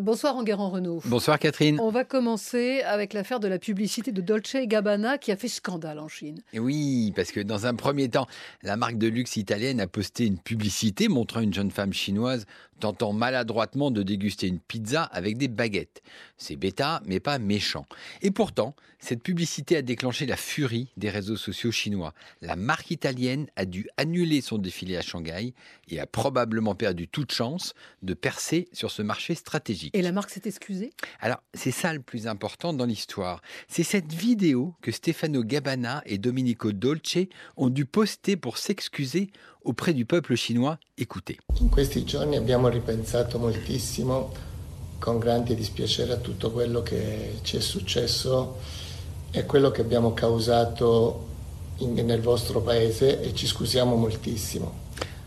Bonsoir Enguerrand Renault. Bonsoir Catherine. On va commencer avec l'affaire de la publicité de Dolce Gabbana qui a fait scandale en Chine. oui, parce que dans un premier temps, la marque de luxe italienne a posté une publicité montrant une jeune femme chinoise tentant maladroitement de déguster une pizza avec des baguettes. C'est bêta, mais pas méchant. Et pourtant, cette publicité a déclenché la furie des réseaux sociaux chinois. La marque italienne a dû annuler son défilé à Shanghai et a probablement perdu toute chance de percer sur ce marché stratégique. Et la marque s'est excusée? Alors, c'est ça le plus important dans l'histoire. C'est cette vidéo que Stefano Gabbana et Domenico Dolce ont dû poster pour s'excuser auprès du peuple chinois. Écoutez. In questi giorni abbiamo ripensato moltissimo con grande dispiacere a tutto quello che ci è successo e quello che abbiamo causato in, nel vostro paese e ci scusiamo moltissimo.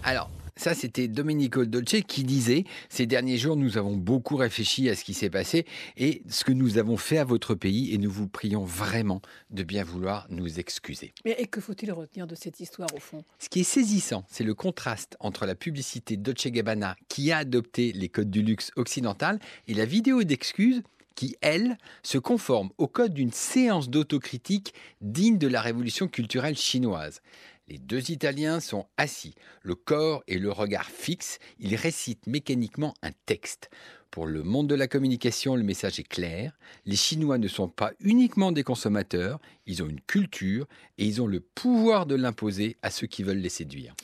Alors, ça, c'était Domenico Dolce qui disait Ces derniers jours, nous avons beaucoup réfléchi à ce qui s'est passé et ce que nous avons fait à votre pays et nous vous prions vraiment de bien vouloir nous excuser. Mais et que faut-il retenir de cette histoire au fond? Ce qui est saisissant, c'est le contraste entre la publicité Dolce Gabbana qui a adopté les codes du luxe occidental et la vidéo d'excuses qui, elle, se conforme au code d'une séance d'autocritique digne de la révolution culturelle chinoise. Les deux Italiens sont assis, le corps et le regard fixes, ils récitent mécaniquement un texte. Pour le monde de la communication, le message est clair. Les Chinois ne sont pas uniquement des consommateurs, ils ont une culture et ils ont le pouvoir de l'imposer à ceux qui veulent les séduire.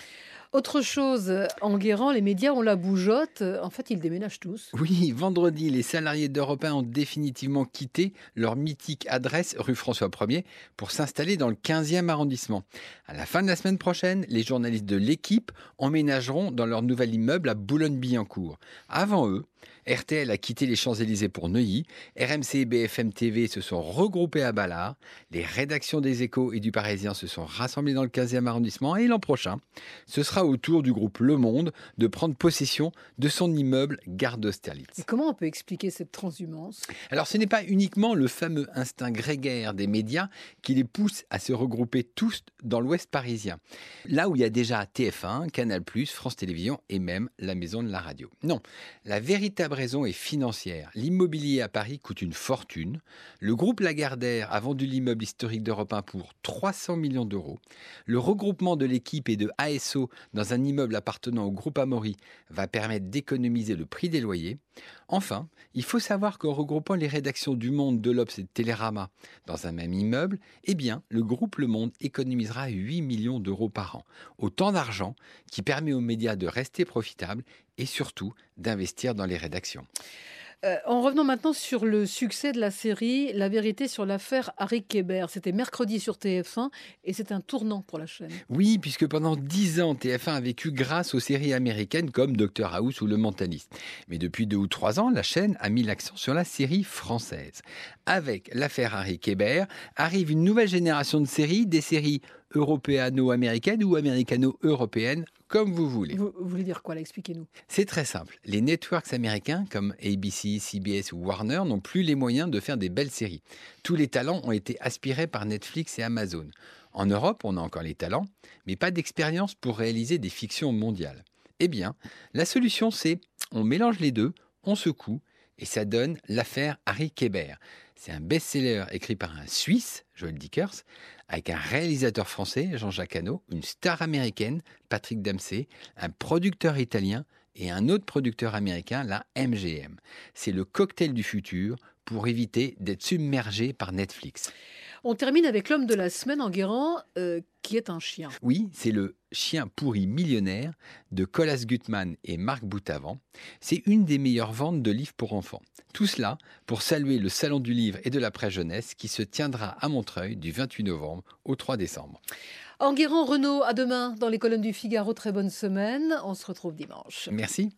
Autre chose, en Guérant, les médias ont la bougeotte. En fait, ils déménagent tous. Oui, vendredi, les salariés d'Europe 1 ont définitivement quitté leur mythique adresse rue François 1er pour s'installer dans le 15e arrondissement. À la fin de la semaine prochaine, les journalistes de l'équipe emménageront dans leur nouvel immeuble à Boulogne-Billancourt. Avant eux, RTL a quitté les Champs-Élysées pour Neuilly, RMC et BFM TV se sont regroupés à Ballard, les rédactions des Échos et du Parisien se sont rassemblées dans le 15e arrondissement. Et l'an prochain, ce sera au tour du groupe Le Monde de prendre possession de son immeuble Gare d'Austerlitz. Et comment on peut expliquer cette transhumance? Alors ce n'est pas uniquement le fameux instinct grégaire des médias qui les pousse à se regrouper tous dans l'ouest parisien, là où il y a déjà TF1, Canal+, France Télévisions et même la Maison de la Radio. Non, la véritable raison est financière. L'immobilier à Paris coûte une fortune. Le groupe Lagardère a vendu l'immeuble historique d'Europe 1 pour 300 millions d'euros. Le regroupement de l'équipe et de ASO dans un immeuble appartenant au groupe Amaury va permettre d'économiser le prix des loyers. Enfin, il faut savoir qu'en regroupant les rédactions du Monde, de l'Obs et de Télérama dans un même immeuble, eh bien, le groupe Le Monde économisera 8 millions d'euros par an. Autant d'argent qui permet aux médias de rester profitables et surtout d'investir dans les rédactions. Euh, en revenant maintenant sur le succès de la série La vérité sur l'affaire Harry Kéber. C'était mercredi sur TF1 et c'est un tournant pour la chaîne. Oui, puisque pendant dix ans, TF1 a vécu grâce aux séries américaines comme Doctor House ou Le Mentaliste. Mais depuis deux ou trois ans, la chaîne a mis l'accent sur la série française. Avec l'affaire Harry Kéber, arrive une nouvelle génération de séries, des séries européano-américaines ou américano-européennes, comme vous voulez. Vous, vous voulez dire quoi là Expliquez-nous. C'est très simple. Les networks américains comme ABC, CBS ou Warner n'ont plus les moyens de faire des belles séries. Tous les talents ont été aspirés par Netflix et Amazon. En Europe, on a encore les talents, mais pas d'expérience pour réaliser des fictions mondiales. Eh bien, la solution c'est on mélange les deux, on secoue, et ça donne l'affaire Harry Kéber. C'est un best-seller écrit par un Suisse, Joel Dickers, avec un réalisateur français, Jean-Jacques Hano, une star américaine, Patrick Dempsey, un producteur italien et un autre producteur américain, la MGM. C'est le cocktail du futur pour éviter d'être submergé par Netflix. On termine avec l'homme de la semaine en Guérant, euh, qui est un chien. Oui, c'est le chien pourri millionnaire de Colas Gutmann et Marc Boutavant. C'est une des meilleures ventes de livres pour enfants. Tout cela pour saluer le Salon du livre et de la presse jeunesse qui se tiendra à Montreuil du 28 novembre au 3 décembre. Enguerrand Renault, à demain dans les colonnes du Figaro. Très bonne semaine. On se retrouve dimanche. Merci.